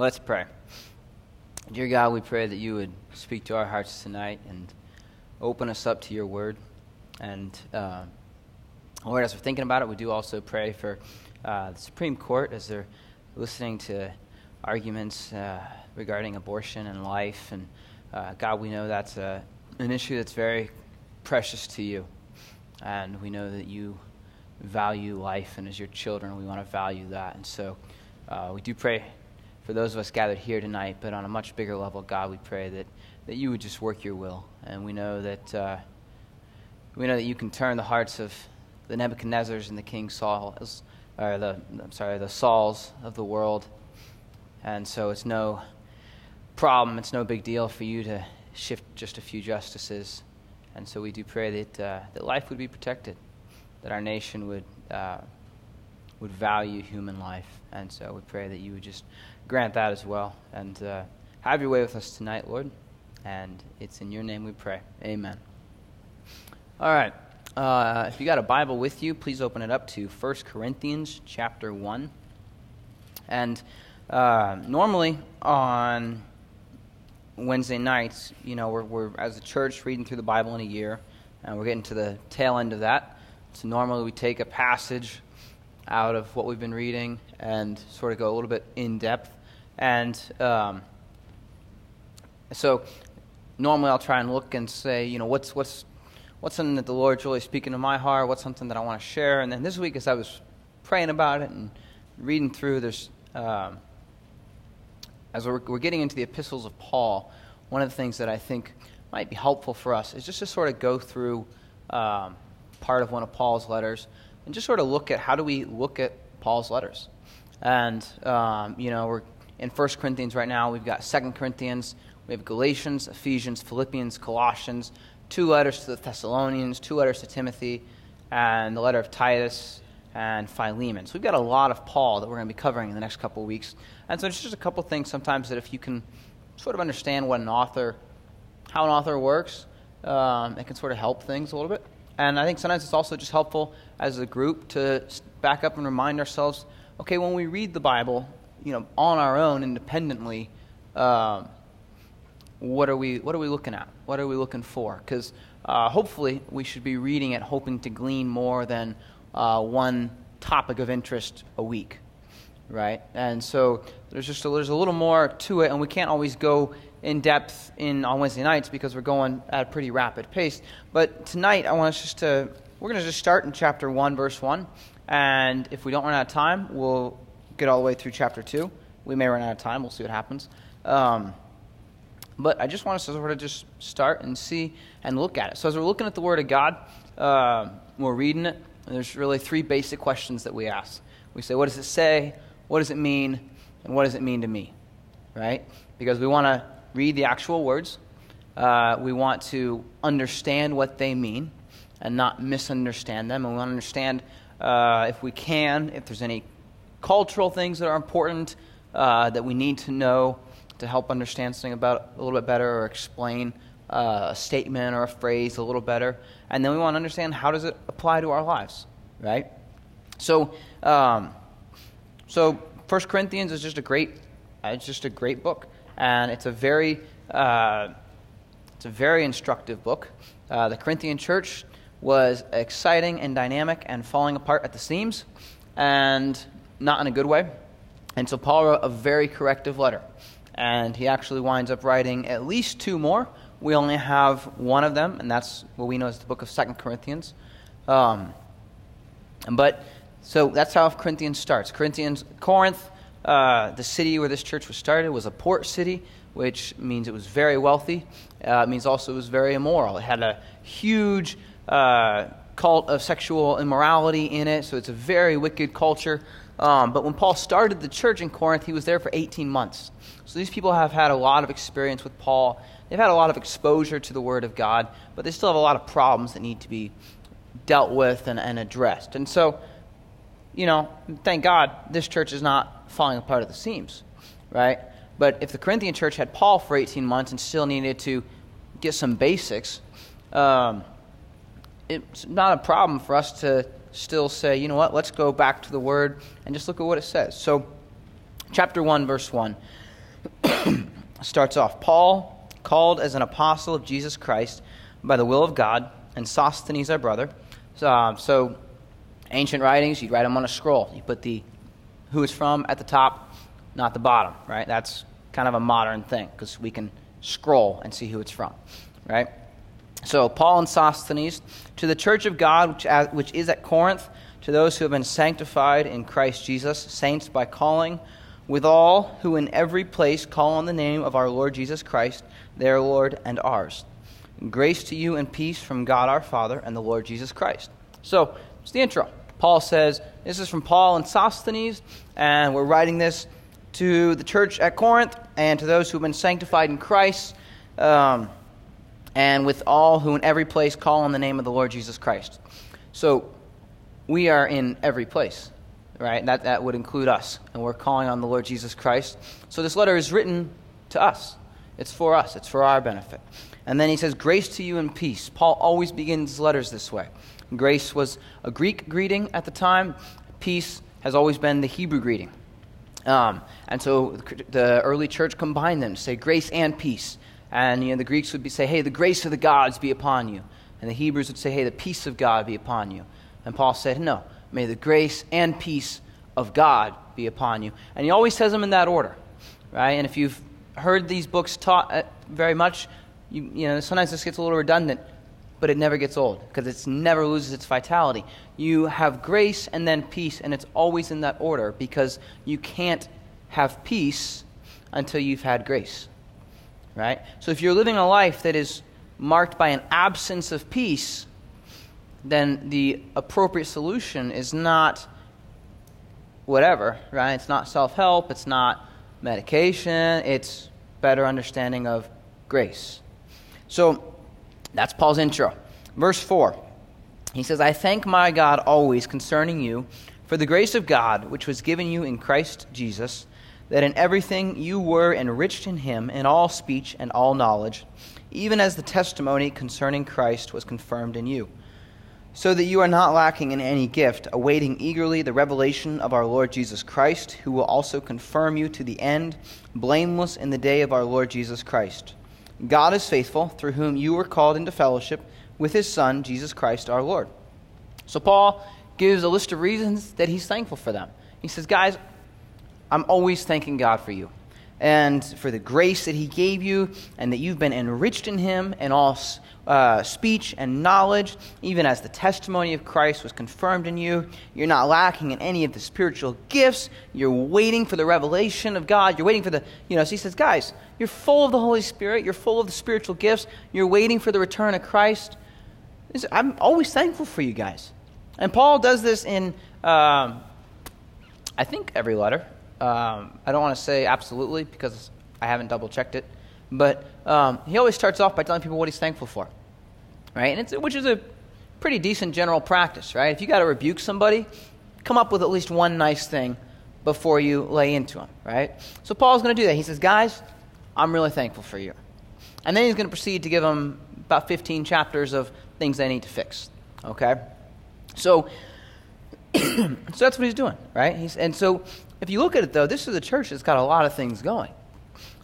Let's pray. Dear God, we pray that you would speak to our hearts tonight and open us up to your word. And uh, Lord, as we're thinking about it, we do also pray for uh, the Supreme Court as they're listening to arguments uh, regarding abortion and life. And uh, God, we know that's a, an issue that's very precious to you. And we know that you value life, and as your children, we want to value that. And so uh, we do pray for those of us gathered here tonight, but on a much bigger level, God, we pray that, that you would just work your will. And we know that uh, we know that you can turn the hearts of the Nebuchadnezzars and the King Saul, or the I'm sorry, the Sauls of the world. And so it's no problem, it's no big deal for you to shift just a few justices. And so we do pray that uh, that life would be protected, that our nation would uh, would value human life. And so we pray that you would just grant that as well. And uh, have your way with us tonight, Lord. And it's in your name we pray. Amen. All right. Uh, if you got a Bible with you, please open it up to 1 Corinthians chapter 1. And uh, normally on Wednesday nights, you know, we're, we're, as a church reading through the Bible in a year, and we're getting to the tail end of that. So normally we take a passage out of what we've been reading and sort of go a little bit in depth. And um, so normally I'll try and look and say, you know, what's, what's, what's something that the Lord's really speaking to my heart? What's something that I want to share? And then this week, as I was praying about it and reading through, there's, um, as we're, we're getting into the epistles of Paul, one of the things that I think might be helpful for us is just to sort of go through um, part of one of Paul's letters and just sort of look at how do we look at Paul's letters. And, um, you know, we're in 1 Corinthians right now. We've got 2 Corinthians. We have Galatians, Ephesians, Philippians, Colossians, two letters to the Thessalonians, two letters to Timothy, and the letter of Titus and Philemon. So we've got a lot of Paul that we're going to be covering in the next couple of weeks. And so it's just a couple things sometimes that if you can sort of understand what an author, how an author works, um, it can sort of help things a little bit. And I think sometimes it's also just helpful as a group to back up and remind ourselves okay, when we read the Bible, you know, on our own, independently, um, what are we what are we looking at? What are we looking for? Because uh, hopefully we should be reading it, hoping to glean more than uh, one topic of interest a week, right? And so there's just a, there's a little more to it, and we can't always go in depth in on Wednesday nights because we're going at a pretty rapid pace. But tonight I want us just to we're going to just start in chapter one, verse one, and if we don't run out of time, we'll get all the way through chapter two. We may run out of time. We'll see what happens. Um, but I just want us to sort of just start and see and look at it. So as we're looking at the Word of God, uh, we're reading it. there's really three basic questions that we ask. We say, what does it say? What does it mean? And what does it mean to me? Right? Because we want to read the actual words. Uh, we want to understand what they mean and not misunderstand them. And we want to understand, uh, if we can, if there's any cultural things that are important uh, that we need to know to help understand something about a little bit better or explain uh, a statement or a phrase a little better. And then we want to understand how does it apply to our lives, right? So, um, so First Corinthians is just a great, it's just a great book, and it's a very, uh, it's a very instructive book. Uh, the Corinthian church was exciting and dynamic and falling apart at the seams, and not in a good way. And so Paul wrote a very corrective letter. And he actually winds up writing at least two more. We only have one of them, and that's what we know as the book of Second Corinthians. Um, but so that's how Corinthians starts. Corinthians, Corinth, uh, the city where this church was started, was a port city, which means it was very wealthy. Uh, it means also it was very immoral. It had a huge uh, cult of sexual immorality in it, so it's a very wicked culture. Um, but when Paul started the church in Corinth, he was there for 18 months. So these people have had a lot of experience with Paul. They've had a lot of exposure to the Word of God, but they still have a lot of problems that need to be dealt with and, and addressed. And so, you know, thank God this church is not falling apart at the seams, right? But if the Corinthian church had Paul for 18 months and still needed to get some basics, um, it's not a problem for us to still say, you know what, let's go back to the word and just look at what it says. So, chapter 1, verse 1. starts off Paul, called as an apostle of Jesus Christ by the will of God, and Sosthenes, our brother. So, uh, so ancient writings, you'd write them on a scroll. You put the who it's from at the top, not the bottom, right? That's kind of a modern thing because we can scroll and see who it's from, right? So, Paul and Sosthenes, to the church of God which, which is at Corinth, to those who have been sanctified in Christ Jesus, saints by calling, with all who in every place call on the name of our Lord Jesus Christ, their Lord and ours. Grace to you and peace from God our Father and the Lord Jesus Christ. So, it's the intro. Paul says, This is from Paul and Sosthenes, and we're writing this to the church at Corinth and to those who have been sanctified in Christ. Um, and with all who in every place call on the name of the Lord Jesus Christ. So we are in every place, right? That, that would include us. And we're calling on the Lord Jesus Christ. So this letter is written to us, it's for us, it's for our benefit. And then he says, Grace to you and peace. Paul always begins letters this way. Grace was a Greek greeting at the time, peace has always been the Hebrew greeting. Um, and so the early church combined them to say grace and peace. And you know, the Greeks would be, say, hey, the grace of the gods be upon you. And the Hebrews would say, hey, the peace of God be upon you. And Paul said, no, may the grace and peace of God be upon you. And he always says them in that order, right? And if you've heard these books taught uh, very much, you, you know, sometimes this gets a little redundant, but it never gets old because it never loses its vitality. You have grace and then peace, and it's always in that order because you can't have peace until you've had grace right? So if you're living a life that is marked by an absence of peace, then the appropriate solution is not whatever, right? It's not self help, it's not medication, it's better understanding of grace. So that's Paul's intro. Verse 4. He says, I thank my God always concerning you for the grace of God which was given you in Christ Jesus that in everything you were enriched in him in all speech and all knowledge, even as the testimony concerning Christ was confirmed in you, so that you are not lacking in any gift, awaiting eagerly the revelation of our Lord Jesus Christ, who will also confirm you to the end, blameless in the day of our Lord Jesus Christ. God is faithful, through whom you were called into fellowship with his Son, Jesus Christ our Lord. So Paul gives a list of reasons that he's thankful for them. He says, Guys, I'm always thanking God for you and for the grace that He gave you, and that you've been enriched in Him in all uh, speech and knowledge, even as the testimony of Christ was confirmed in you. You're not lacking in any of the spiritual gifts. You're waiting for the revelation of God. You're waiting for the, you know, so He says, guys, you're full of the Holy Spirit. You're full of the spiritual gifts. You're waiting for the return of Christ. I'm always thankful for you guys. And Paul does this in, um, I think, every letter. Um, I don't want to say absolutely because I haven't double checked it, but um, he always starts off by telling people what he's thankful for, right? And it's, which is a pretty decent general practice, right? If you got to rebuke somebody, come up with at least one nice thing before you lay into them, right? So Paul's going to do that. He says, "Guys, I'm really thankful for you," and then he's going to proceed to give them about 15 chapters of things they need to fix. Okay, so. so that's what he's doing, right? He's, and so if you look at it, though, this is a church that's got a lot of things going.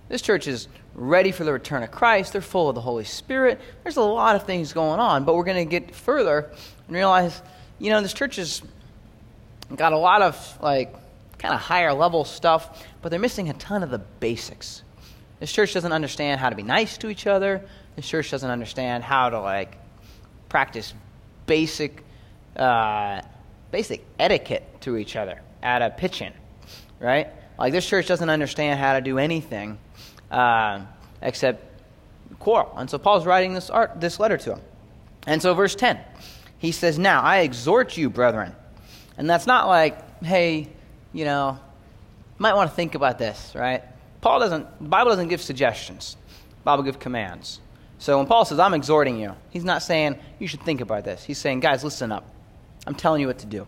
This church is ready for the return of Christ. They're full of the Holy Spirit. There's a lot of things going on, but we're going to get further and realize, you know, this church has got a lot of, like, kind of higher level stuff, but they're missing a ton of the basics. This church doesn't understand how to be nice to each other. This church doesn't understand how to, like, practice basic, uh, basic etiquette to each other at a pitch-in right? Like this church doesn't understand how to do anything uh, except quarrel. And so Paul's writing this, art, this letter to him. And so, verse 10, he says, Now I exhort you, brethren. And that's not like, hey, you know, might want to think about this, right? Paul doesn't, the Bible doesn't give suggestions, the Bible gives commands. So when Paul says, I'm exhorting you, he's not saying you should think about this. He's saying, guys, listen up. I'm telling you what to do.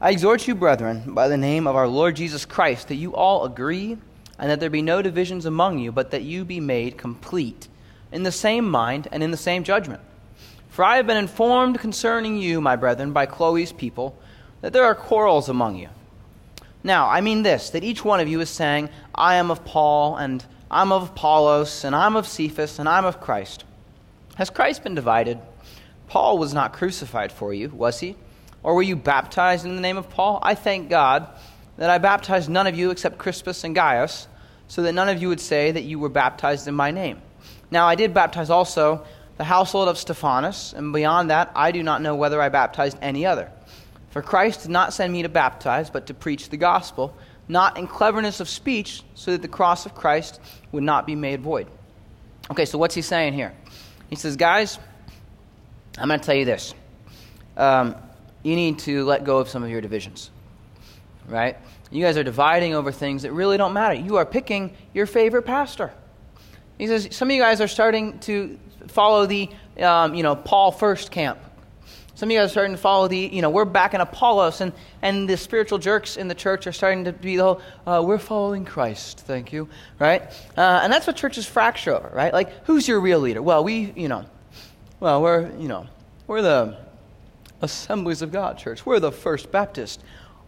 I exhort you, brethren, by the name of our Lord Jesus Christ, that you all agree, and that there be no divisions among you, but that you be made complete, in the same mind and in the same judgment. For I have been informed concerning you, my brethren, by Chloe's people, that there are quarrels among you. Now, I mean this that each one of you is saying, I am of Paul, and I'm of Apollos, and I'm of Cephas, and I'm of Christ. Has Christ been divided? Paul was not crucified for you, was he? Or were you baptized in the name of Paul? I thank God that I baptized none of you except Crispus and Gaius, so that none of you would say that you were baptized in my name. Now, I did baptize also the household of Stephanas, and beyond that, I do not know whether I baptized any other. For Christ did not send me to baptize, but to preach the gospel, not in cleverness of speech, so that the cross of Christ would not be made void. Okay, so what's he saying here? He says, Guys, I'm going to tell you this. Um, you need to let go of some of your divisions, right? You guys are dividing over things that really don't matter. You are picking your favorite pastor. He says, Some of you guys are starting to follow the, um, you know, Paul first camp. Some of you guys are starting to follow the, you know, we're back in Apollos, and, and the spiritual jerks in the church are starting to be the whole, uh, we're following Christ, thank you, right? Uh, and that's what churches fracture over, right? Like, who's your real leader? Well, we, you know, well, we're, you know, we're the Assemblies of God church. We're the First Baptist.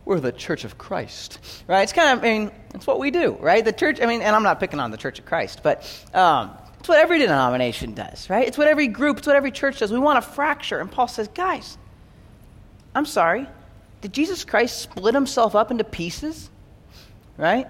We're the Church of Christ, right? It's kind of, I mean, it's what we do, right? The church, I mean, and I'm not picking on the Church of Christ, but um, it's what every denomination does, right? It's what every group, it's what every church does. We want to fracture. And Paul says, guys, I'm sorry. Did Jesus Christ split himself up into pieces? Right?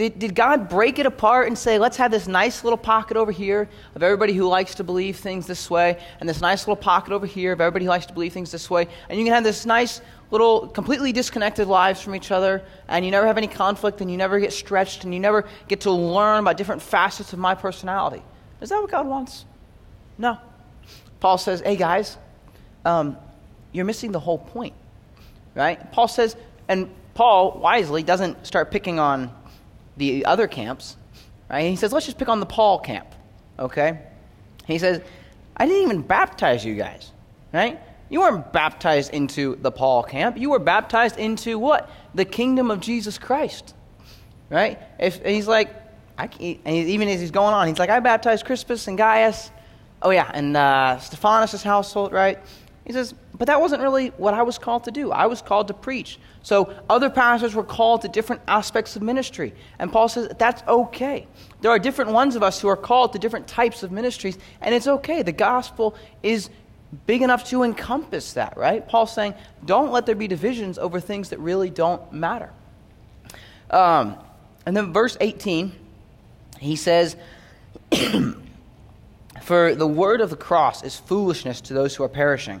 Did, did God break it apart and say, let's have this nice little pocket over here of everybody who likes to believe things this way, and this nice little pocket over here of everybody who likes to believe things this way, and you can have this nice little completely disconnected lives from each other, and you never have any conflict, and you never get stretched, and you never get to learn about different facets of my personality? Is that what God wants? No. Paul says, hey guys, um, you're missing the whole point, right? Paul says, and Paul wisely doesn't start picking on the other camps, right? He says, let's just pick on the Paul camp, okay? He says, I didn't even baptize you guys, right? You weren't baptized into the Paul camp. You were baptized into what? The kingdom of Jesus Christ, right? If he's like, I and even as he's going on, he's like, I baptized Crispus and Gaius. Oh, yeah, and uh, Stephanas' household, right? He says, but that wasn't really what I was called to do. I was called to preach. So other pastors were called to different aspects of ministry. And Paul says, that's okay. There are different ones of us who are called to different types of ministries, and it's okay. The gospel is big enough to encompass that, right? Paul's saying, don't let there be divisions over things that really don't matter. Um, and then verse 18 he says, For the word of the cross is foolishness to those who are perishing,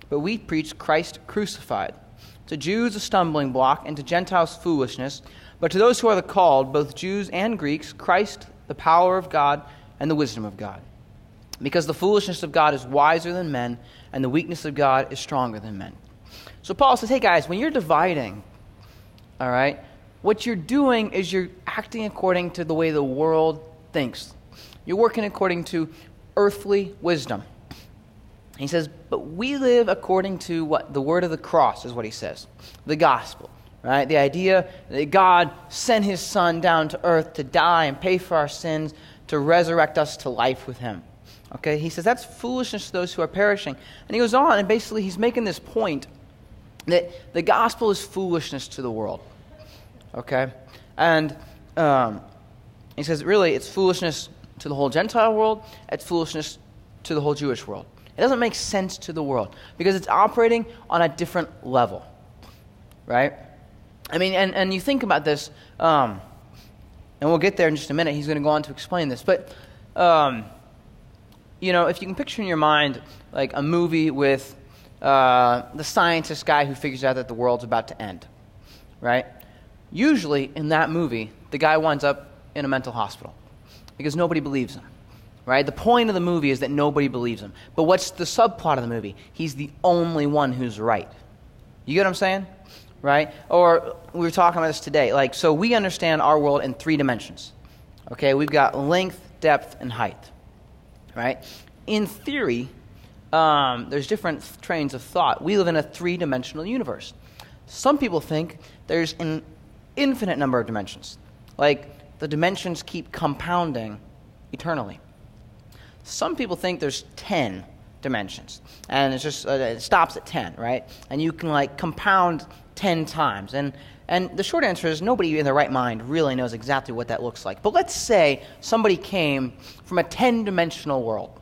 but we preach Christ crucified. To Jews, a stumbling block, and to Gentiles, foolishness. But to those who are the called, both Jews and Greeks, Christ, the power of God and the wisdom of God. Because the foolishness of God is wiser than men, and the weakness of God is stronger than men. So Paul says, hey guys, when you're dividing, all right, what you're doing is you're acting according to the way the world thinks. You're working according to earthly wisdom. He says, but we live according to what? The word of the cross is what he says. The gospel, right? The idea that God sent his son down to earth to die and pay for our sins, to resurrect us to life with him. Okay? He says that's foolishness to those who are perishing. And he goes on, and basically he's making this point that the gospel is foolishness to the world. Okay? And um, he says, really, it's foolishness to the whole Gentile world, it's foolishness to the whole Jewish world. It doesn't make sense to the world because it's operating on a different level. Right? I mean, and, and you think about this, um, and we'll get there in just a minute. He's going to go on to explain this. But, um, you know, if you can picture in your mind like a movie with uh, the scientist guy who figures out that the world's about to end, right? Usually, in that movie, the guy winds up in a mental hospital because nobody believes him. Right? The point of the movie is that nobody believes him. But what's the subplot of the movie? He's the only one who's right. You get what I'm saying? right? Or we were talking about this today. Like, so we understand our world in three dimensions. Okay, we've got length, depth, and height, right? In theory, um, there's different trains of thought. We live in a three dimensional universe. Some people think there's an infinite number of dimensions. Like, the dimensions keep compounding eternally. Some people think there's 10 dimensions, and it's just, uh, it stops at 10, right? And you can, like, compound 10 times. And, and the short answer is nobody in their right mind really knows exactly what that looks like. But let's say somebody came from a 10 dimensional world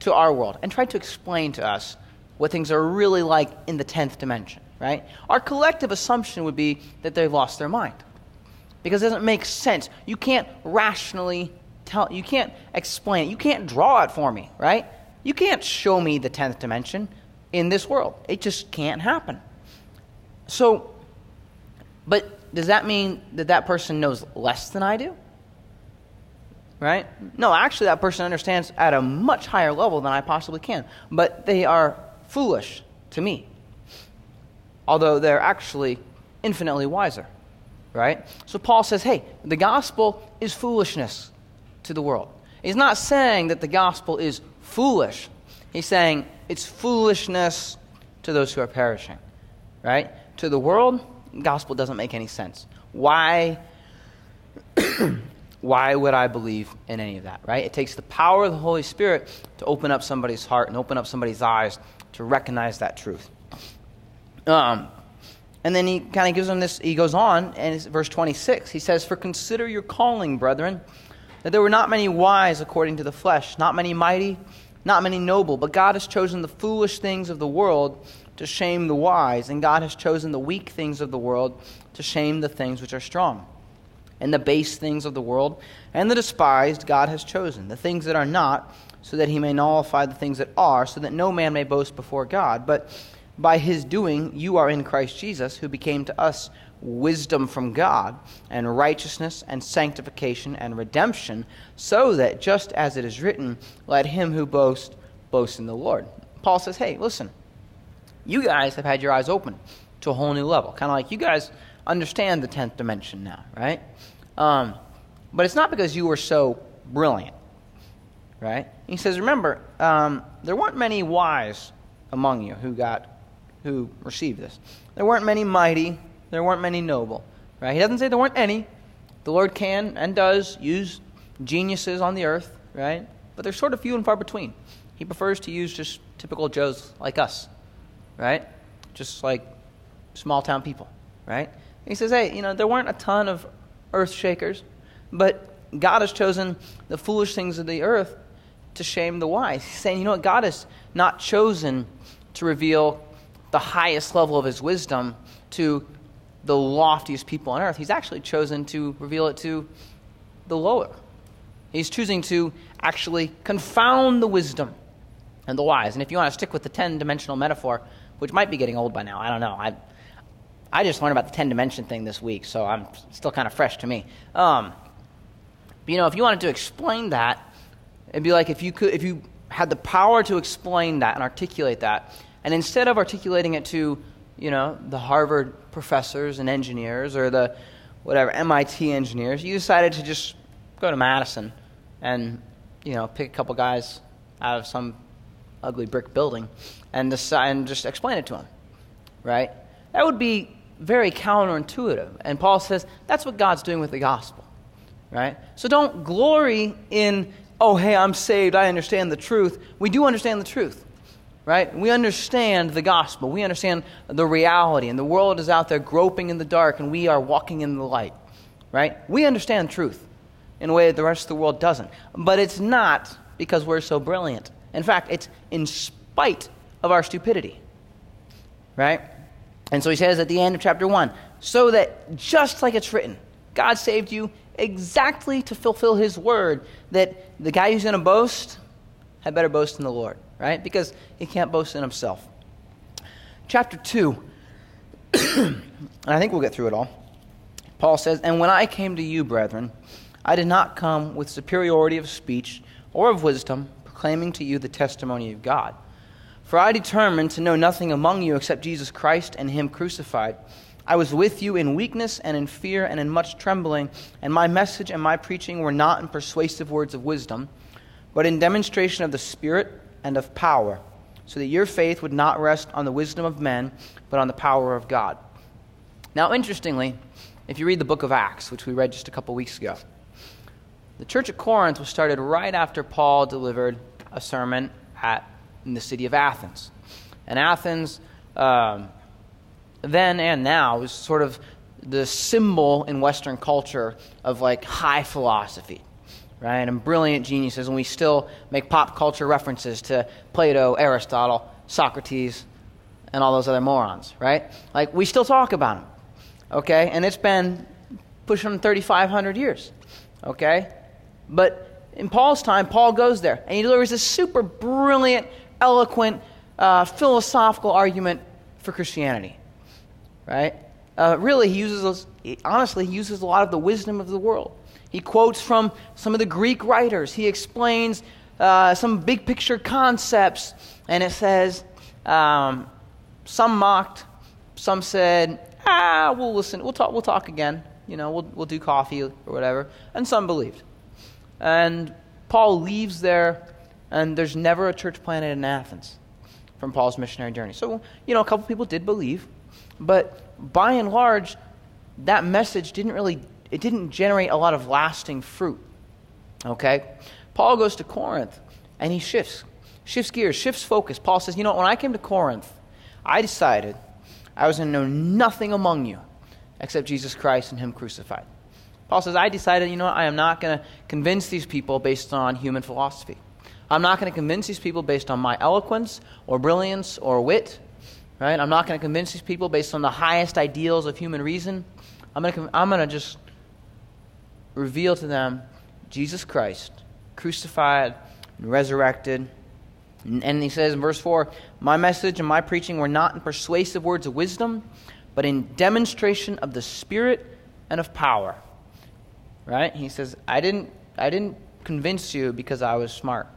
to our world and tried to explain to us what things are really like in the 10th dimension, right? Our collective assumption would be that they've lost their mind. Because it doesn't make sense. You can't rationally tell, you can't explain it. You can't draw it for me, right? You can't show me the 10th dimension in this world. It just can't happen. So, but does that mean that that person knows less than I do? Right? No, actually, that person understands at a much higher level than I possibly can. But they are foolish to me, although they're actually infinitely wiser. Right? So Paul says, hey, the gospel is foolishness to the world. He's not saying that the gospel is foolish, he's saying it's foolishness to those who are perishing. Right? to the world, gospel doesn't make any sense. Why? why would I believe in any of that, right? It takes the power of the Holy Spirit to open up somebody's heart and open up somebody's eyes to recognize that truth. Um, and then he kind of gives them this, he goes on, and it's verse 26. He says, For consider your calling, brethren, that there were not many wise according to the flesh, not many mighty, not many noble, but God has chosen the foolish things of the world to shame the wise, and God has chosen the weak things of the world to shame the things which are strong. And the base things of the world and the despised God has chosen, the things that are not, so that he may nullify the things that are, so that no man may boast before God. But by his doing, you are in Christ Jesus, who became to us wisdom from God, and righteousness, and sanctification, and redemption, so that, just as it is written, let him who boasts boast in the Lord. Paul says, hey, listen you guys have had your eyes open to a whole new level. Kind of like you guys understand the 10th dimension now, right? Um, but it's not because you were so brilliant, right? He says, remember, um, there weren't many wise among you who got, who received this. There weren't many mighty. There weren't many noble, right? He doesn't say there weren't any. The Lord can and does use geniuses on the earth, right? But they're sort of few and far between. He prefers to use just typical Joes like us, right? Just like small town people, right? He says, hey, you know, there weren't a ton of earth shakers, but God has chosen the foolish things of the earth to shame the wise. He's saying, you know what? God has not chosen to reveal the highest level of his wisdom to the loftiest people on earth. He's actually chosen to reveal it to the lower. He's choosing to actually confound the wisdom and the wise. And if you want to stick with the 10 dimensional metaphor, which might be getting old by now. I don't know. I, I just learned about the 10 dimension thing this week, so I'm still kind of fresh to me. Um, you know, if you wanted to explain that, it'd be like if you could, if you had the power to explain that and articulate that, and instead of articulating it to, you know, the Harvard professors and engineers or the whatever MIT engineers, you decided to just go to Madison and, you know, pick a couple guys out of some ugly brick building and, decide, and just explain it to them, right? That would be very counterintuitive. And Paul says that's what God's doing with the gospel, right? So don't glory in, oh, hey, I'm saved, I understand the truth. We do understand the truth, right? We understand the gospel, we understand the reality, and the world is out there groping in the dark, and we are walking in the light, right? We understand truth in a way that the rest of the world doesn't. But it's not because we're so brilliant. In fact, it's in spite of our stupidity. Right? And so he says at the end of chapter 1 so that just like it's written, God saved you exactly to fulfill his word, that the guy who's going to boast had better boast in the Lord, right? Because he can't boast in himself. Chapter 2, and I think we'll get through it all. Paul says, And when I came to you, brethren, I did not come with superiority of speech or of wisdom, proclaiming to you the testimony of God. For I determined to know nothing among you except Jesus Christ and Him crucified. I was with you in weakness and in fear and in much trembling, and my message and my preaching were not in persuasive words of wisdom, but in demonstration of the Spirit and of power, so that your faith would not rest on the wisdom of men, but on the power of God. Now, interestingly, if you read the book of Acts, which we read just a couple weeks ago, the church at Corinth was started right after Paul delivered a sermon at in the city of Athens. And Athens, um, then and now, is sort of the symbol in Western culture of like high philosophy, right? And brilliant geniuses. And we still make pop culture references to Plato, Aristotle, Socrates, and all those other morons, right? Like, we still talk about them, okay? And it's been pushing 3,500 years, okay? But in Paul's time, Paul goes there, and he delivers this super brilliant eloquent uh, philosophical argument for Christianity, right? Uh, really, he uses, honestly, he uses a lot of the wisdom of the world. He quotes from some of the Greek writers. He explains uh, some big picture concepts, and it says, um, some mocked, some said, ah, we'll listen, we'll talk, we'll talk again, you know, we'll, we'll do coffee or whatever, and some believed. And Paul leaves there and there's never a church planted in Athens from Paul's missionary journey. So, you know, a couple people did believe, but by and large, that message didn't really it didn't generate a lot of lasting fruit. Okay? Paul goes to Corinth and he shifts, shifts gears, shifts focus. Paul says, You know, when I came to Corinth, I decided I was going to know nothing among you except Jesus Christ and Him crucified. Paul says, I decided, you know, I am not going to convince these people based on human philosophy. I'm not going to convince these people based on my eloquence or brilliance or wit. Right? I'm not going to convince these people based on the highest ideals of human reason. I'm going to, I'm going to just reveal to them Jesus Christ, crucified and resurrected. And he says in verse 4 My message and my preaching were not in persuasive words of wisdom, but in demonstration of the Spirit and of power. Right? He says, I didn't, I didn't convince you because I was smart.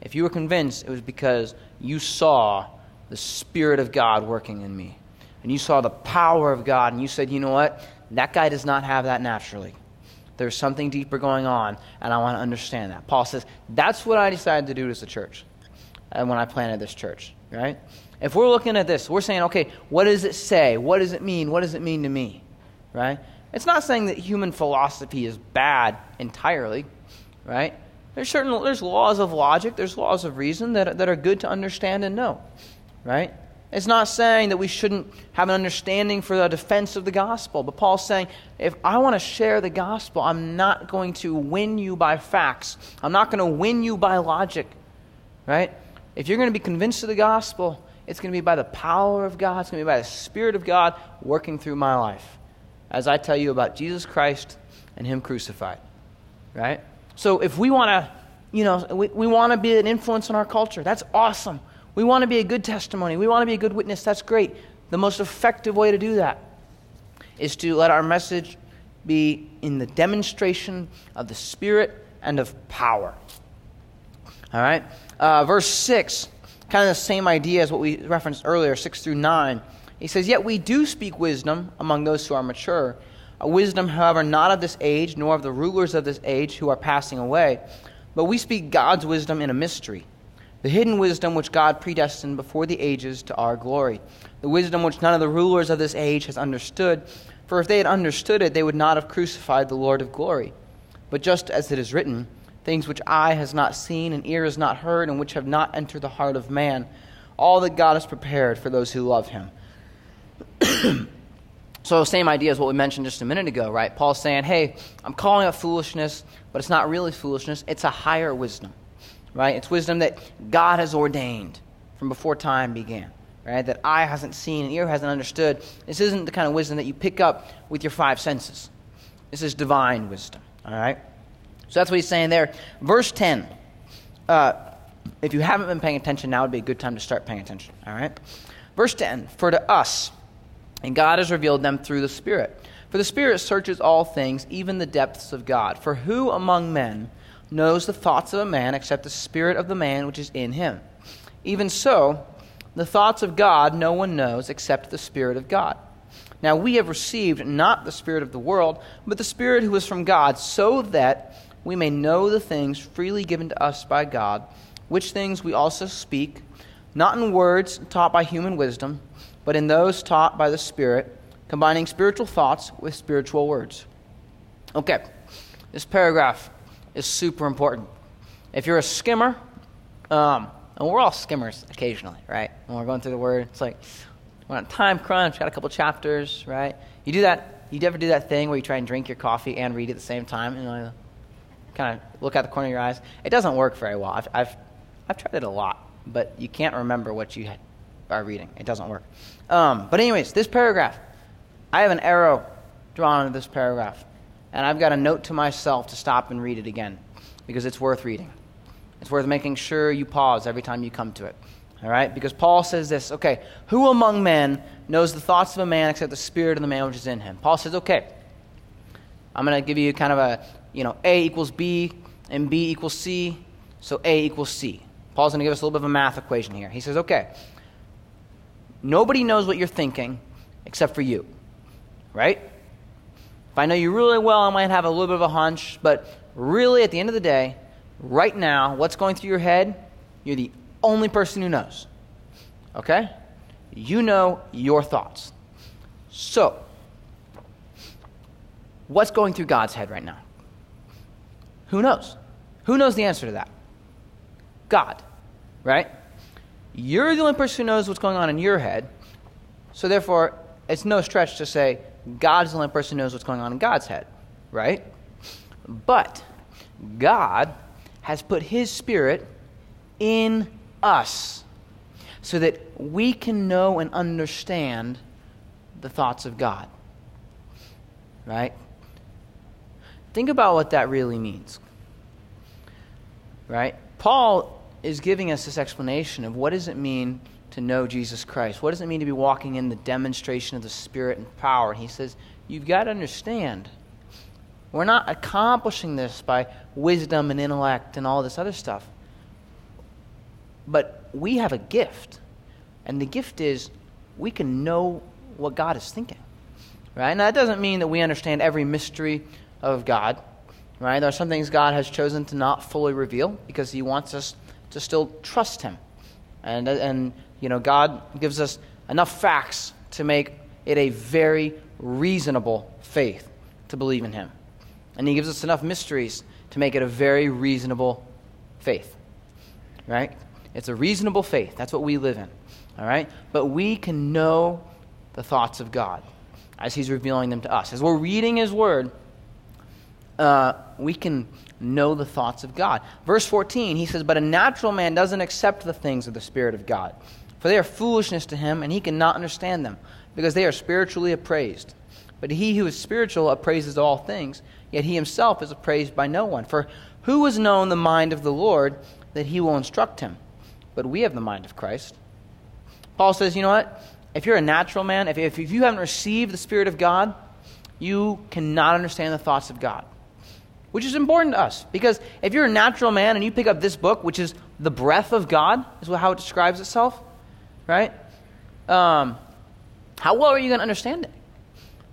If you were convinced, it was because you saw the Spirit of God working in me. And you saw the power of God, and you said, you know what? That guy does not have that naturally. There's something deeper going on, and I want to understand that. Paul says, that's what I decided to do as a church and when I planted this church, right? If we're looking at this, we're saying, okay, what does it say? What does it mean? What does it mean to me? Right? It's not saying that human philosophy is bad entirely, right? There's certain there's laws of logic, there's laws of reason that, that are good to understand and know, right? It's not saying that we shouldn't have an understanding for the defense of the gospel, but Paul's saying, if I want to share the gospel, I'm not going to win you by facts. I'm not going to win you by logic, right? If you're going to be convinced of the gospel, it's going to be by the power of God, it's going to be by the Spirit of God working through my life as I tell you about Jesus Christ and Him crucified, right? So if we want to, you know, we, we want to be an influence on our culture, that's awesome. We want to be a good testimony. We want to be a good witness. That's great. The most effective way to do that is to let our message be in the demonstration of the Spirit and of power. All right? Uh, verse 6, kind of the same idea as what we referenced earlier, 6 through 9. He says, Yet we do speak wisdom among those who are mature a wisdom, however, not of this age, nor of the rulers of this age who are passing away, but we speak God's wisdom in a mystery, the hidden wisdom which God predestined before the ages to our glory, the wisdom which none of the rulers of this age has understood. For if they had understood it, they would not have crucified the Lord of glory. But just as it is written, things which eye has not seen and ear has not heard, and which have not entered the heart of man, all that God has prepared for those who love him. So, same idea as what we mentioned just a minute ago, right? Paul's saying, hey, I'm calling it foolishness, but it's not really foolishness. It's a higher wisdom, right? It's wisdom that God has ordained from before time began, right? That eye hasn't seen and ear hasn't understood. This isn't the kind of wisdom that you pick up with your five senses. This is divine wisdom, all right? So that's what he's saying there. Verse 10. Uh, if you haven't been paying attention, now would be a good time to start paying attention, all right? Verse 10 For to us, and God has revealed them through the Spirit. For the Spirit searches all things, even the depths of God. For who among men knows the thoughts of a man except the Spirit of the man which is in him? Even so, the thoughts of God no one knows except the Spirit of God. Now we have received not the Spirit of the world, but the Spirit who is from God, so that we may know the things freely given to us by God, which things we also speak, not in words taught by human wisdom, but in those taught by the Spirit, combining spiritual thoughts with spiritual words. Okay, this paragraph is super important. If you're a skimmer, um, and we're all skimmers occasionally, right? When we're going through the Word, it's like we're on time crunch, got a couple chapters, right? You do that. You ever do that thing where you try and drink your coffee and read at the same time, and you know, kind of look out the corner of your eyes? It doesn't work very well. I've, I've, I've tried it a lot, but you can't remember what you are reading. It doesn't work. Um, but anyways, this paragraph, I have an arrow drawn into this paragraph, and I've got a note to myself to stop and read it again because it's worth reading. It's worth making sure you pause every time you come to it. All right? Because Paul says this okay, who among men knows the thoughts of a man except the spirit of the man which is in him? Paul says, okay, I'm going to give you kind of a, you know, A equals B and B equals C, so A equals C. Paul's going to give us a little bit of a math equation here. He says, okay, nobody knows what you're thinking except for you, right? I know you really well, I might have a little bit of a hunch, but really, at the end of the day, right now, what's going through your head, you're the only person who knows. Okay? You know your thoughts. So, what's going through God's head right now? Who knows? Who knows the answer to that? God, right? You're the only person who knows what's going on in your head. So, therefore, it's no stretch to say God's the only person who knows what's going on in God's head, right? But God has put His Spirit in us so that we can know and understand the thoughts of God. Right? Think about what that really means. Right? Paul is giving us this explanation of what does it mean to know Jesus Christ? What does it mean to be walking in the demonstration of the Spirit and power? And he says, you've got to understand we're not accomplishing this by wisdom and intellect and all this other stuff. But we have a gift. And the gift is we can know what God is thinking. Right? And that doesn't mean that we understand every mystery of God. Right? There are some things God has chosen to not fully reveal because he wants us to still trust him. And, and you know, God gives us enough facts to make it a very reasonable faith to believe in him. And he gives us enough mysteries to make it a very reasonable faith. Right? It's a reasonable faith. That's what we live in. All right? But we can know the thoughts of God as he's revealing them to us. As we're reading his word, uh, we can know the thoughts of God. Verse 14, he says, But a natural man doesn't accept the things of the Spirit of God, for they are foolishness to him, and he cannot understand them, because they are spiritually appraised. But he who is spiritual appraises all things yet he himself is appraised by no one. For who has known the mind of the Lord that he will instruct him? But we have the mind of Christ. Paul says, you know what? If you're a natural man, if, if, if you haven't received the Spirit of God, you cannot understand the thoughts of God. Which is important to us. Because if you're a natural man and you pick up this book, which is the breath of God, is how it describes itself, right? Um, how well are you going to understand it?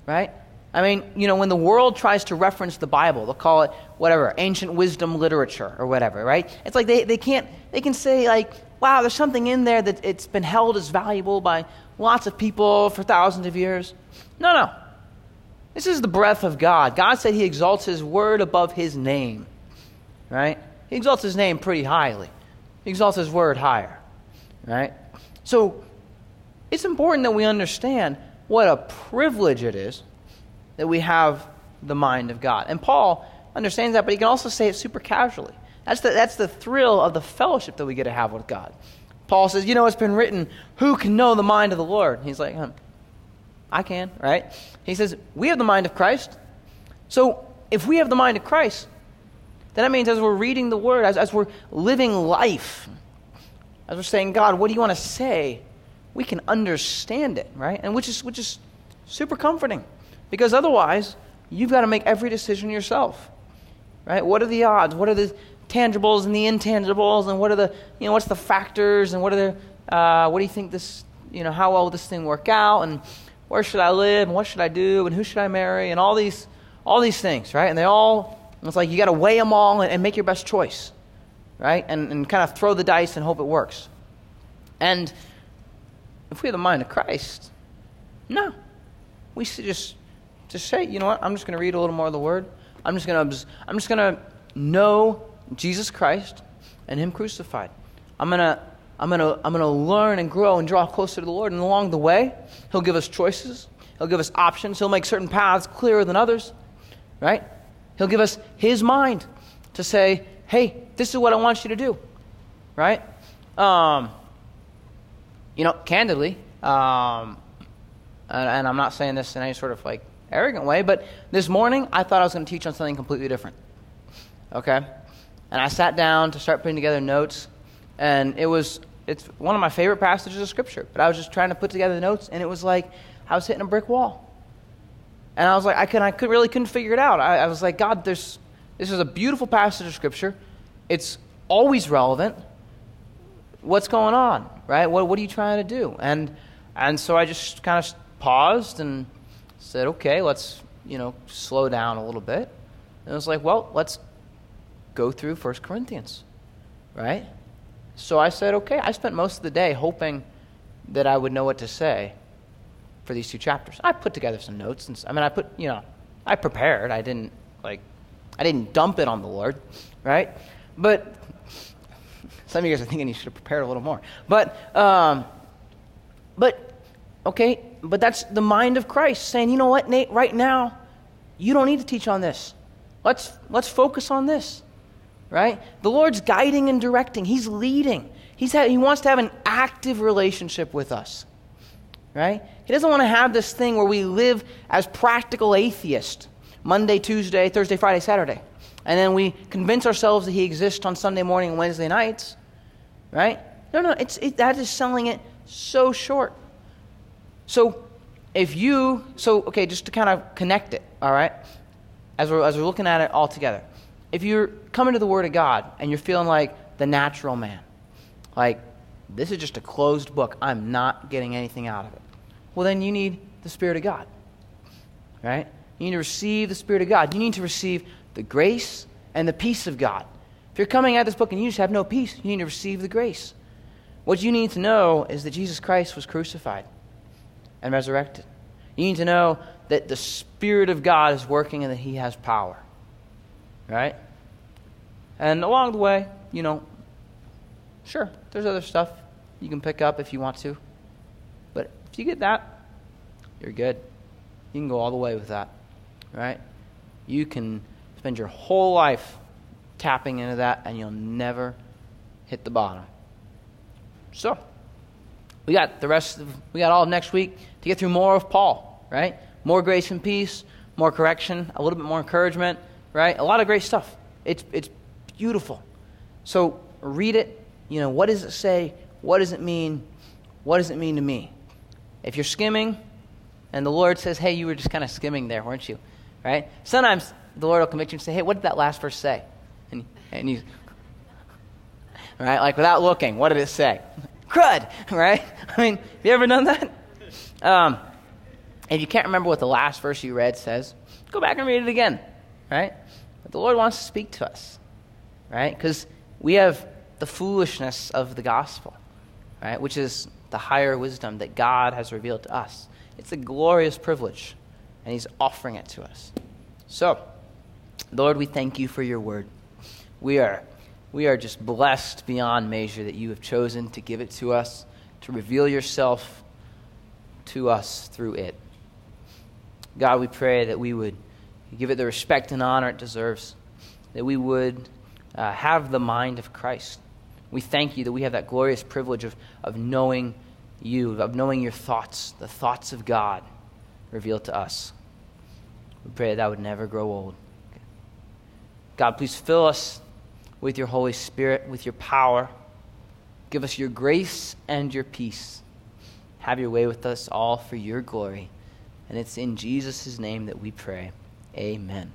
Right? I mean, you know, when the world tries to reference the Bible, they'll call it whatever, ancient wisdom literature or whatever, right? It's like they, they can't, they can say, like, wow, there's something in there that it's been held as valuable by lots of people for thousands of years. No, no. This is the breath of God. God said he exalts his word above his name, right? He exalts his name pretty highly, he exalts his word higher, right? So it's important that we understand what a privilege it is that we have the mind of God. And Paul understands that, but he can also say it super casually. That's the, that's the thrill of the fellowship that we get to have with God. Paul says, You know, it's been written, who can know the mind of the Lord? He's like, hmm, I can, right? He says, We have the mind of Christ. So if we have the mind of Christ, then that means as we're reading the Word, as, as we're living life, as we're saying, God, what do you want to say? We can understand it, right? And which is, which is super comforting. Because otherwise, you've got to make every decision yourself. Right? What are the odds? What are the tangibles and the intangibles and what are the, you know, what's the factors and what are the, uh, what do you think this, you know, how well will this thing work out and where should I live and what should I do and who should I marry and all these, all these things, right? And they all, it's like you got to weigh them all and, and, make your best choice, right? And, and kind of throw the dice and hope it works. And if we have the mind of Christ, no. We should just, just say, you know what, I'm just going to read a little more of the Word. I'm just going to, I'm just going to know Jesus Christ and Him crucified. I'm going to, I'm going to, I'm going to learn and grow and draw closer to the Lord. And along the way, He'll give us choices. He'll give us options. He'll make certain paths clearer than others, right? He'll give us His mind to say, hey, this is what I want you to do, right? Um, you know, candidly, um, and, and I'm not saying this in any sort of like arrogant way, but this morning I thought I was going to teach on something completely different. Okay? And I sat down to start putting together notes, and it was it's one of my favorite passages of scripture. But I was just trying to put together the notes, and it was like I was hitting a brick wall. And I was like, I could I could really couldn't figure it out. I, I was like, God, there's this is a beautiful passage of scripture. It's always relevant. What's going on? Right? What what are you trying to do? And and so I just kind of paused and said, okay, let's, you know, slow down a little bit. And it was like, well, let's go through 1 Corinthians, right? So I said, okay, I spent most of the day hoping that I would know what to say for these two chapters. I put together some notes. And, I mean, I put, you know, I prepared. I didn't, like, I didn't dump it on the Lord, right? But some of you guys are thinking you should have prepared a little more. But, um, but, okay, but that's the mind of Christ saying, you know what, Nate, right now, you don't need to teach on this. Let's, let's focus on this, right? The Lord's guiding and directing, He's leading. He's ha- he wants to have an active relationship with us, right? He doesn't want to have this thing where we live as practical atheists Monday, Tuesday, Thursday, Friday, Saturday. And then we convince ourselves that He exists on Sunday morning and Wednesday nights, right? No, no, it's, it, that is selling it so short. So if you, so, okay, just to kind of connect it, all right, as we're, as we're looking at it all together. If you're coming to the Word of God and you're feeling like the natural man, like, this is just a closed book, I'm not getting anything out of it, well, then you need the Spirit of God, right? You need to receive the Spirit of God. You need to receive the grace and the peace of God. If you're coming at this book and you just have no peace, you need to receive the grace. What you need to know is that Jesus Christ was crucified and resurrected. You need to know that the Spirit of God is working and that He has power. Right? And along the way, you know, sure, there's other stuff you can pick up if you want to. But if you get that, you're good. You can go all the way with that. Right? You can spend your whole life tapping into that and you'll never hit the bottom. So, we got the rest of, we got all of next week to get through more of Paul, right? More grace and peace, more correction, a little bit more encouragement, right? A lot of great stuff. It's, it's beautiful. So read it. You know, what does it say? What does it mean? What does it mean to me? If you're skimming and the Lord says, hey, you were just kind of skimming there, weren't you? Right? Sometimes the Lord will convict you and say, hey, what did that last verse say? And, and you, right? Like without looking, what did it say? crud, right? I mean, have you ever done that? Um, if you can't remember what the last verse you read says, go back and read it again, right? But the Lord wants to speak to us, right? Because we have the foolishness of the gospel, right? Which is the higher wisdom that God has revealed to us. It's a glorious privilege, and He's offering it to us. So, Lord, we thank you for your word. We are we are just blessed beyond measure that you have chosen to give it to us, to reveal yourself to us through it. God, we pray that we would give it the respect and honor it deserves, that we would uh, have the mind of Christ. We thank you that we have that glorious privilege of, of knowing you, of knowing your thoughts, the thoughts of God revealed to us. We pray that, that would never grow old. God, please fill us with your Holy Spirit, with your power. Give us your grace and your peace. Have your way with us all for your glory. And it's in Jesus' name that we pray. Amen.